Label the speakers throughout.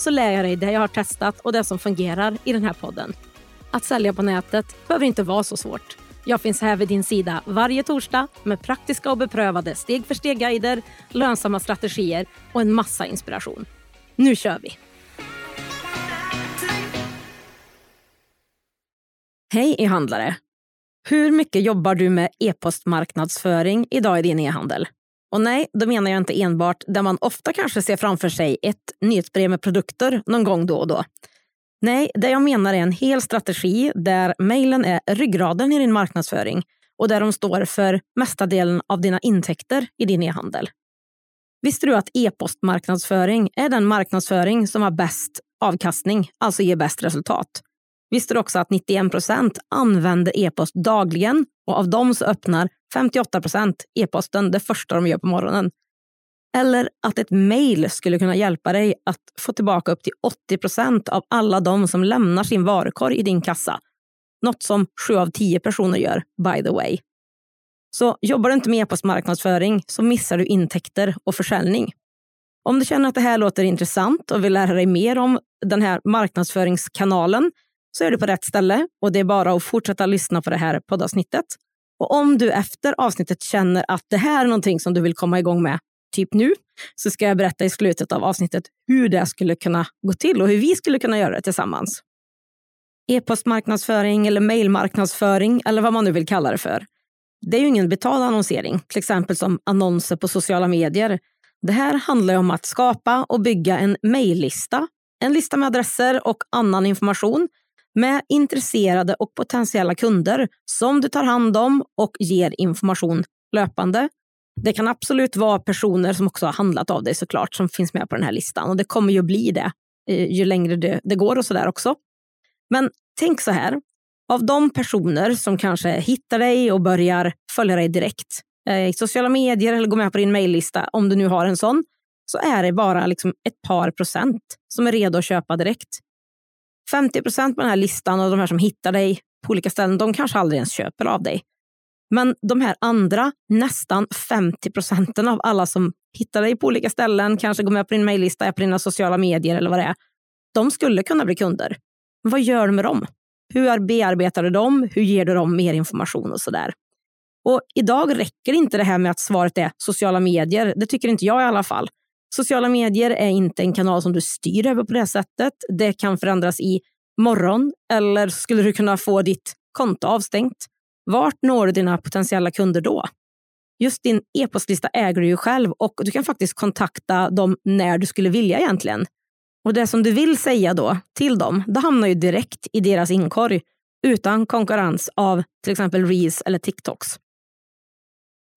Speaker 1: så lär jag dig det jag har testat och det som fungerar i den här podden. Att sälja på nätet behöver inte vara så svårt. Jag finns här vid din sida varje torsdag med praktiska och beprövade steg för steg-guider, lönsamma strategier och en massa inspiration. Nu kör vi! Hej e-handlare! Hur mycket jobbar du med e-postmarknadsföring idag i din e-handel? Och nej, då menar jag inte enbart där man ofta kanske ser framför sig ett nyhetsbrev med produkter någon gång då och då. Nej, det jag menar är en hel strategi där mejlen är ryggraden i din marknadsföring och där de står för mesta delen av dina intäkter i din e-handel. Visste du att e-postmarknadsföring är den marknadsföring som har bäst avkastning, alltså ger bäst resultat? Visste du också att 91 procent använder e-post dagligen och av dem så öppnar 58 procent e-posten det första de gör på morgonen. Eller att ett mejl skulle kunna hjälpa dig att få tillbaka upp till 80 procent av alla de som lämnar sin varukorg i din kassa. Något som 7 av 10 personer gör, by the way. Så jobbar du inte med e-postmarknadsföring så missar du intäkter och försäljning. Om du känner att det här låter intressant och vill lära dig mer om den här marknadsföringskanalen så är du på rätt ställe och det är bara att fortsätta lyssna på det här poddavsnittet. Och om du efter avsnittet känner att det här är någonting som du vill komma igång med, typ nu, så ska jag berätta i slutet av avsnittet hur det skulle kunna gå till och hur vi skulle kunna göra det tillsammans. E-postmarknadsföring eller mejlmarknadsföring eller vad man nu vill kalla det för. Det är ju ingen betald annonsering, till exempel som annonser på sociala medier. Det här handlar om att skapa och bygga en mejllista, en lista med adresser och annan information med intresserade och potentiella kunder som du tar hand om och ger information löpande. Det kan absolut vara personer som också har handlat av dig såklart som finns med på den här listan och det kommer ju bli det eh, ju längre det, det går och sådär också. Men tänk så här, av de personer som kanske hittar dig och börjar följa dig direkt eh, i sociala medier eller går med på din mejllista, om du nu har en sån, så är det bara liksom ett par procent som är redo att köpa direkt. 50 procent på den här listan och de här som hittar dig på olika ställen, de kanske aldrig ens köper av dig. Men de här andra, nästan 50 procenten av alla som hittar dig på olika ställen, kanske går med på din mejllista, är på dina sociala medier eller vad det är, de skulle kunna bli kunder. Men vad gör du med dem? Hur bearbetar du dem? Hur ger du dem mer information och sådär? Och idag räcker inte det här med att svaret är sociala medier. Det tycker inte jag i alla fall. Sociala medier är inte en kanal som du styr över på det sättet. Det kan förändras i morgon eller skulle du kunna få ditt konto avstängt. Vart når du dina potentiella kunder då? Just din e-postlista äger du ju själv och du kan faktiskt kontakta dem när du skulle vilja egentligen. Och det som du vill säga då till dem, det hamnar ju direkt i deras inkorg utan konkurrens av till exempel Reels eller TikToks.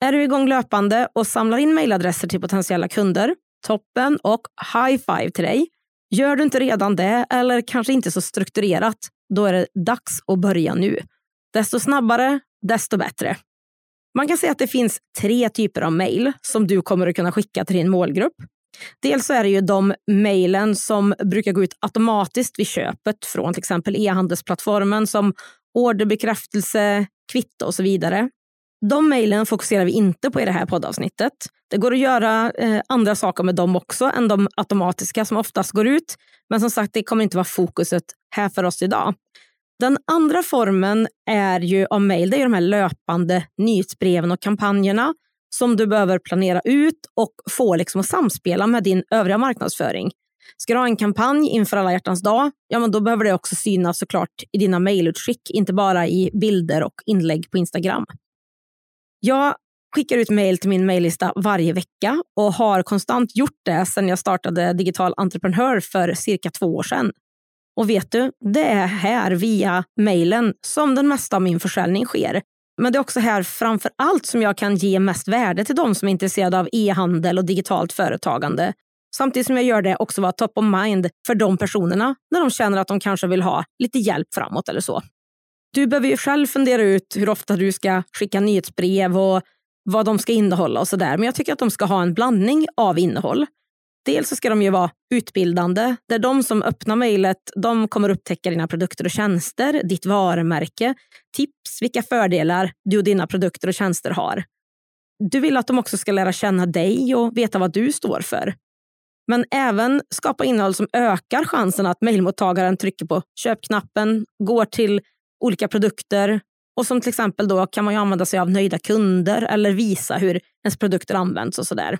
Speaker 1: Är du igång löpande och samlar in mejladresser till potentiella kunder toppen och high five till dig. Gör du inte redan det, eller kanske inte så strukturerat, då är det dags att börja nu. Desto snabbare, desto bättre. Man kan säga att det finns tre typer av mejl som du kommer att kunna skicka till din målgrupp. Dels är det ju de mejlen som brukar gå ut automatiskt vid köpet från till exempel e-handelsplattformen som orderbekräftelse, kvitto och så vidare. De mejlen fokuserar vi inte på i det här poddavsnittet. Det går att göra eh, andra saker med dem också än de automatiska som oftast går ut. Men som sagt, det kommer inte vara fokuset här för oss idag. Den andra formen är ju av mejl, det är de här löpande nyhetsbreven och kampanjerna som du behöver planera ut och få liksom att samspela med din övriga marknadsföring. Ska du ha en kampanj inför alla hjärtans dag, ja, men då behöver det också synas såklart i dina mejlutskick, inte bara i bilder och inlägg på Instagram. Jag skickar ut mejl till min mejllista varje vecka och har konstant gjort det sedan jag startade Digital Entreprenör för cirka två år sedan. Och vet du, det är här via mejlen som den mesta av min försäljning sker. Men det är också här framför allt som jag kan ge mest värde till de som är intresserade av e-handel och digitalt företagande. Samtidigt som jag gör det också vara top of mind för de personerna när de känner att de kanske vill ha lite hjälp framåt eller så. Du behöver ju själv fundera ut hur ofta du ska skicka nyhetsbrev och vad de ska innehålla och sådär. Men jag tycker att de ska ha en blandning av innehåll. Dels så ska de ju vara utbildande, där de som öppnar mejlet de kommer upptäcka dina produkter och tjänster, ditt varumärke, tips, vilka fördelar du och dina produkter och tjänster har. Du vill att de också ska lära känna dig och veta vad du står för. Men även skapa innehåll som ökar chansen att mejlmottagaren trycker på köpknappen, går till olika produkter och som till exempel då kan man använda sig av nöjda kunder eller visa hur ens produkter används och sådär.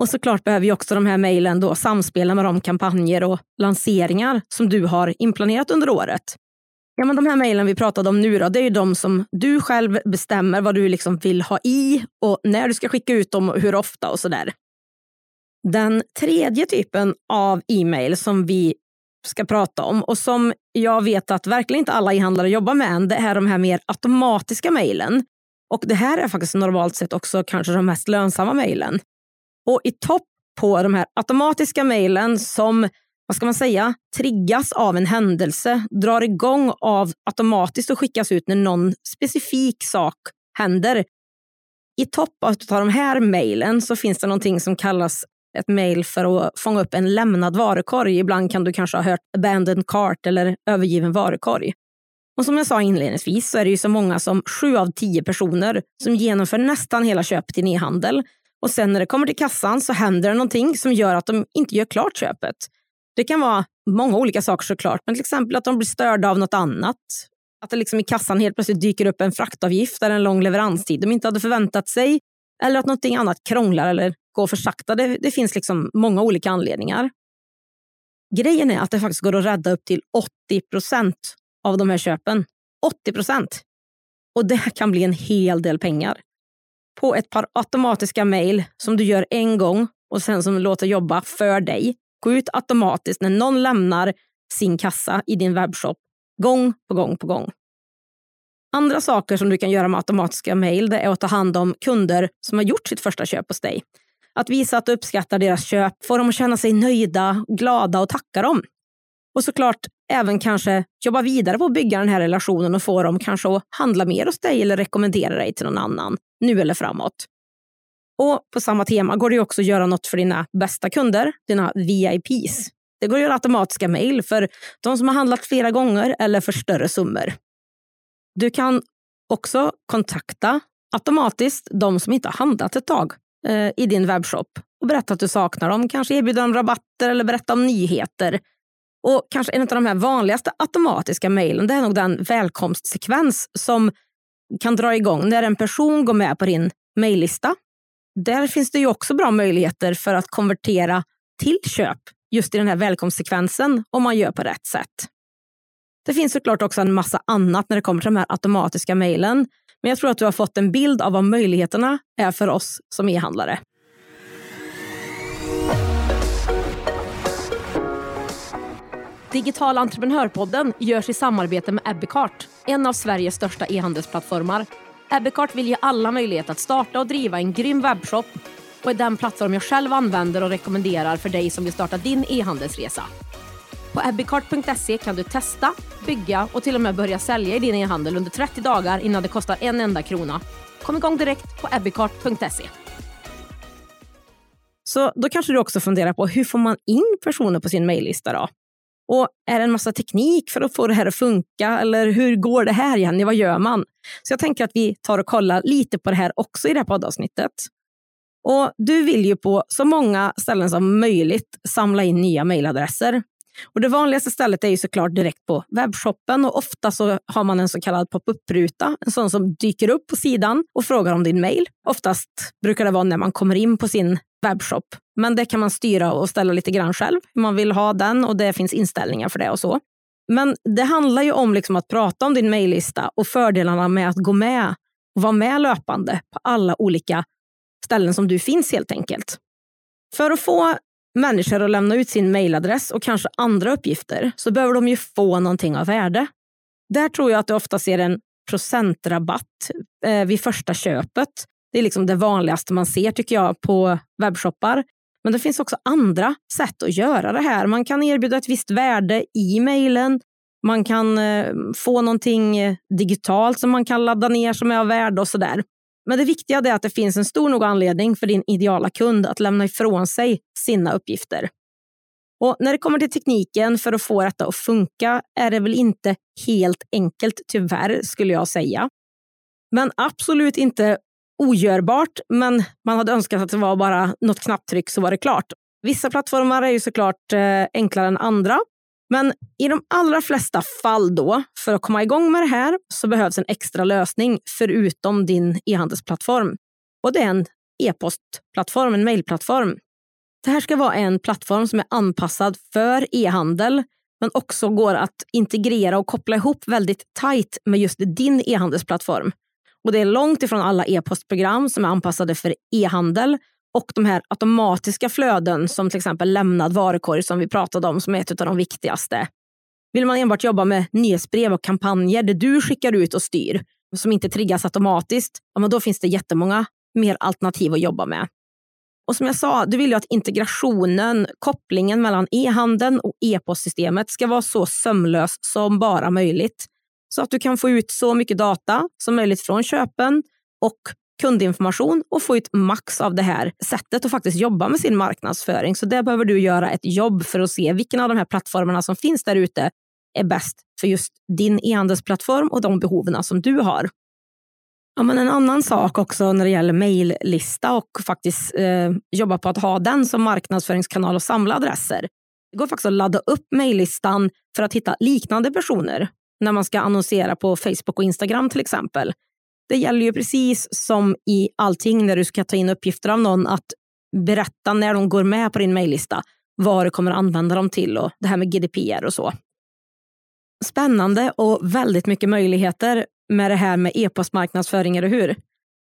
Speaker 1: Och såklart behöver ju också de här mejlen då samspela med de kampanjer och lanseringar som du har inplanerat under året. Ja, men de här mejlen vi pratade om nu då, det är ju de som du själv bestämmer vad du liksom vill ha i och när du ska skicka ut dem och hur ofta och sådär. Den tredje typen av e-mail som vi ska prata om och som jag vet att verkligen inte alla e-handlare jobbar med än, det är de här mer automatiska mejlen. Och det här är faktiskt normalt sett också kanske de mest lönsamma mejlen. Och i topp på de här automatiska mejlen som vad ska man säga, triggas av en händelse, drar igång av automatiskt och skickas ut när någon specifik sak händer. I topp av de här mejlen så finns det någonting som kallas ett mejl för att fånga upp en lämnad varukorg. Ibland kan du kanske ha hört abandoned cart eller övergiven varukorg. Och som jag sa inledningsvis så är det ju så många som sju av tio personer som genomför nästan hela köpet i e-handel. Och sen när det kommer till kassan så händer det någonting som gör att de inte gör klart köpet. Det kan vara många olika saker såklart, men till exempel att de blir störda av något annat. Att det liksom i kassan helt plötsligt dyker upp en fraktavgift eller en lång leveranstid de inte hade förväntat sig. Eller att någonting annat krånglar eller går för sakta. Det, det finns liksom många olika anledningar. Grejen är att det faktiskt går att rädda upp till 80 procent av de här köpen. 80 procent! Och det kan bli en hel del pengar. På ett par automatiska mejl som du gör en gång och sen som låter jobba för dig. Gå ut automatiskt när någon lämnar sin kassa i din webbshop. Gång på gång på gång. Andra saker som du kan göra med automatiska mejl är att ta hand om kunder som har gjort sitt första köp hos dig. Att visa att du uppskattar deras köp, få dem att känna sig nöjda, glada och tacka dem. Och såklart även kanske jobba vidare på att bygga den här relationen och få dem kanske att handla mer hos dig eller rekommendera dig till någon annan, nu eller framåt. Och på samma tema går det också att göra något för dina bästa kunder, dina VIPs. Det går att göra automatiska mejl för de som har handlat flera gånger eller för större summor. Du kan också kontakta automatiskt de som inte har handlat ett tag eh, i din webbshop och berätta att du saknar dem. Kanske erbjuda dem rabatter eller berätta om nyheter. Och kanske en av de här vanligaste automatiska mejlen det är nog den välkomstsekvens som kan dra igång när en person går med på din mejllista. Där finns det ju också bra möjligheter för att konvertera till köp just i den här välkomstsekvensen om man gör på rätt sätt. Det finns såklart också en massa annat när det kommer till de här automatiska mejlen. Men jag tror att du har fått en bild av vad möjligheterna är för oss som e-handlare. Digital entreprenörpodden görs i samarbete med Ebbecart, en av Sveriges största e-handelsplattformar. Ebbecart vill ge alla möjlighet att starta och driva en grym webbshop och är den plattform jag själv använder och rekommenderar för dig som vill starta din e-handelsresa. På ebbicart.se kan du testa, bygga och till och med börja sälja i din e-handel under 30 dagar innan det kostar en enda krona. Kom igång direkt på ebbicart.se. Så då kanske du också funderar på hur får man in personer på sin mejllista då? Och är det en massa teknik för att få det här att funka? Eller hur går det här Jenny? Vad gör man? Så jag tänker att vi tar och kollar lite på det här också i det här poddavsnittet. Och du vill ju på så många ställen som möjligt samla in nya mejladresser. Och det vanligaste stället är ju såklart direkt på webbshoppen och ofta så har man en så kallad pop-up-ruta, en sån som dyker upp på sidan och frågar om din mail. Oftast brukar det vara när man kommer in på sin webbshop, men det kan man styra och ställa lite grann själv hur man vill ha den och det finns inställningar för det och så. Men det handlar ju om liksom att prata om din mejllista och fördelarna med att gå med och vara med löpande på alla olika ställen som du finns helt enkelt. För att få människor att lämna ut sin mejladress och kanske andra uppgifter så behöver de ju få någonting av värde. Där tror jag att du ofta ser en procentrabatt eh, vid första köpet. Det är liksom det vanligaste man ser tycker jag på webbshoppar. Men det finns också andra sätt att göra det här. Man kan erbjuda ett visst värde i mejlen. Man kan eh, få någonting eh, digitalt som man kan ladda ner som är av värde och sådär. Men det viktiga är att det finns en stor nog anledning för din ideala kund att lämna ifrån sig sina uppgifter. Och när det kommer till tekniken för att få detta att funka är det väl inte helt enkelt, tyvärr, skulle jag säga. Men absolut inte ogörbart, men man hade önskat att det var bara något knapptryck så var det klart. Vissa plattformar är ju såklart eh, enklare än andra. Men i de allra flesta fall då, för att komma igång med det här, så behövs en extra lösning förutom din e-handelsplattform. Och det är en e-postplattform, en mejlplattform. Det här ska vara en plattform som är anpassad för e-handel men också går att integrera och koppla ihop väldigt tajt med just din e-handelsplattform. Och det är långt ifrån alla e-postprogram som är anpassade för e-handel och de här automatiska flöden som till exempel lämnad varukorg som vi pratade om som är ett av de viktigaste. Vill man enbart jobba med nyhetsbrev och kampanjer där du skickar ut och styr som inte triggas automatiskt, ja, men då finns det jättemånga mer alternativ att jobba med. Och som jag sa, du vill ju att integrationen, kopplingen mellan e-handeln och e-postsystemet ska vara så sömlös som bara möjligt. Så att du kan få ut så mycket data som möjligt från köpen och kundinformation och få ut max av det här sättet att faktiskt jobba med sin marknadsföring. Så där behöver du göra ett jobb för att se vilken av de här plattformarna som finns där ute är bäst för just din e-handelsplattform och de behoven som du har. Ja, men en annan sak också när det gäller mejllista och faktiskt eh, jobba på att ha den som marknadsföringskanal och samla adresser. Det går faktiskt att ladda upp mejllistan för att hitta liknande personer när man ska annonsera på Facebook och Instagram till exempel. Det gäller ju precis som i allting när du ska ta in uppgifter av någon att berätta när de går med på din mejllista vad du kommer att använda dem till och det här med GDPR och så. Spännande och väldigt mycket möjligheter med det här med e-postmarknadsföring, eller hur?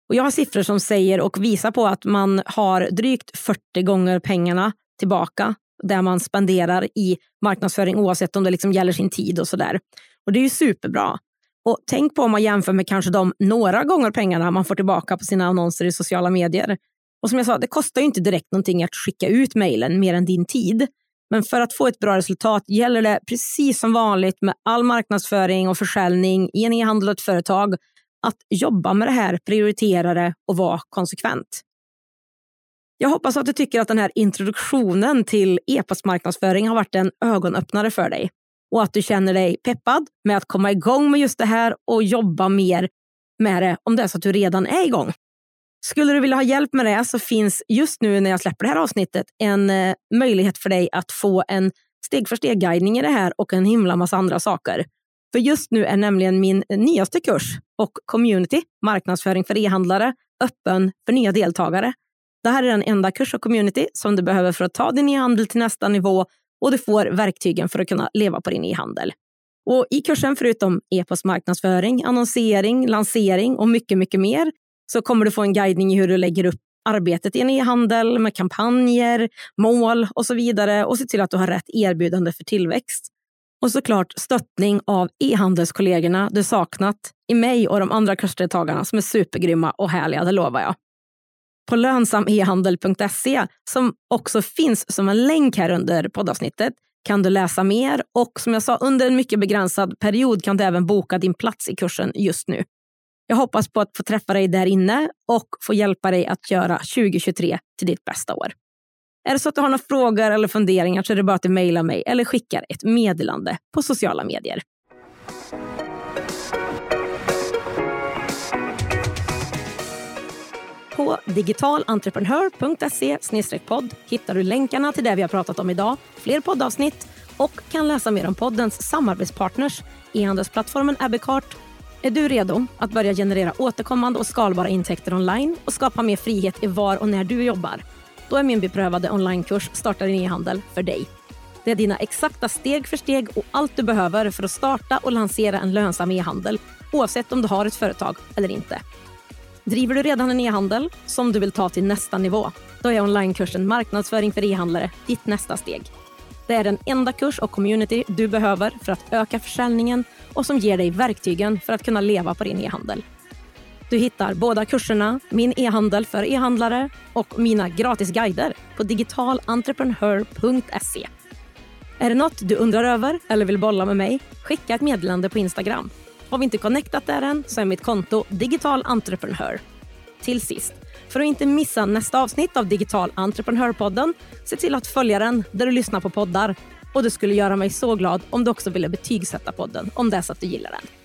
Speaker 1: Och jag har siffror som säger och visar på att man har drygt 40 gånger pengarna tillbaka där man spenderar i marknadsföring oavsett om det liksom gäller sin tid och sådär. Och det är ju superbra. Och tänk på om man jämför med kanske de några gånger pengarna man får tillbaka på sina annonser i sociala medier. Och som jag sa, det kostar ju inte direkt någonting att skicka ut mejlen mer än din tid. Men för att få ett bra resultat gäller det precis som vanligt med all marknadsföring och försäljning i en e-handel och ett företag att jobba med det här, prioritera det och vara konsekvent. Jag hoppas att du tycker att den här introduktionen till e-postmarknadsföring har varit en ögonöppnare för dig och att du känner dig peppad med att komma igång med just det här och jobba mer med det om det är så att du redan är igång. Skulle du vilja ha hjälp med det så finns just nu när jag släpper det här avsnittet en eh, möjlighet för dig att få en steg för steg-guidning i det här och en himla massa andra saker. För just nu är nämligen min nyaste kurs och community, marknadsföring för e-handlare, öppen för nya deltagare. Det här är den enda kurs och community som du behöver för att ta din e-handel till nästa nivå och du får verktygen för att kunna leva på din e-handel. Och I kursen, förutom e-postmarknadsföring, annonsering, lansering och mycket, mycket mer, så kommer du få en guidning i hur du lägger upp arbetet i en e-handel med kampanjer, mål och så vidare och se till att du har rätt erbjudande för tillväxt. Och såklart stöttning av e-handelskollegorna du saknat i mig och de andra kursdeltagarna som är supergrymma och härliga, det lovar jag. På lönsamehandel.se, som också finns som en länk här under poddavsnittet, kan du läsa mer och som jag sa, under en mycket begränsad period kan du även boka din plats i kursen just nu. Jag hoppas på att få träffa dig där inne och få hjälpa dig att göra 2023 till ditt bästa år. Är det så att du har några frågor eller funderingar så är det bara att du mejlar mig eller skickar ett meddelande på sociala medier. På digitalentreprenör.se podd hittar du länkarna till det vi har pratat om idag, fler poddavsnitt och kan läsa mer om poddens samarbetspartners, e-handelsplattformen Abbeycart är du redo att börja generera återkommande och skalbara intäkter online och skapa mer frihet i var och när du jobbar? Då är min beprövade onlinekurs Starta din e-handel för dig. Det är dina exakta steg för steg och allt du behöver för att starta och lansera en lönsam e-handel oavsett om du har ett företag eller inte. Driver du redan en e-handel som du vill ta till nästa nivå? Då är onlinekursen Marknadsföring för e-handlare ditt nästa steg. Det är den enda kurs och community du behöver för att öka försäljningen och som ger dig verktygen för att kunna leva på din e-handel. Du hittar båda kurserna, min e-handel för e-handlare och mina gratisguider på digitalentreprenör.se. Är det något du undrar över eller vill bolla med mig? Skicka ett meddelande på Instagram. Har vi inte connectat där än så är mitt konto digital entreprenör. Till sist, för att inte missa nästa avsnitt av Digital entreprenörpodden, se till att följa den där du lyssnar på poddar. Och det skulle göra mig så glad om du också ville betygsätta podden om det är så att du gillar den.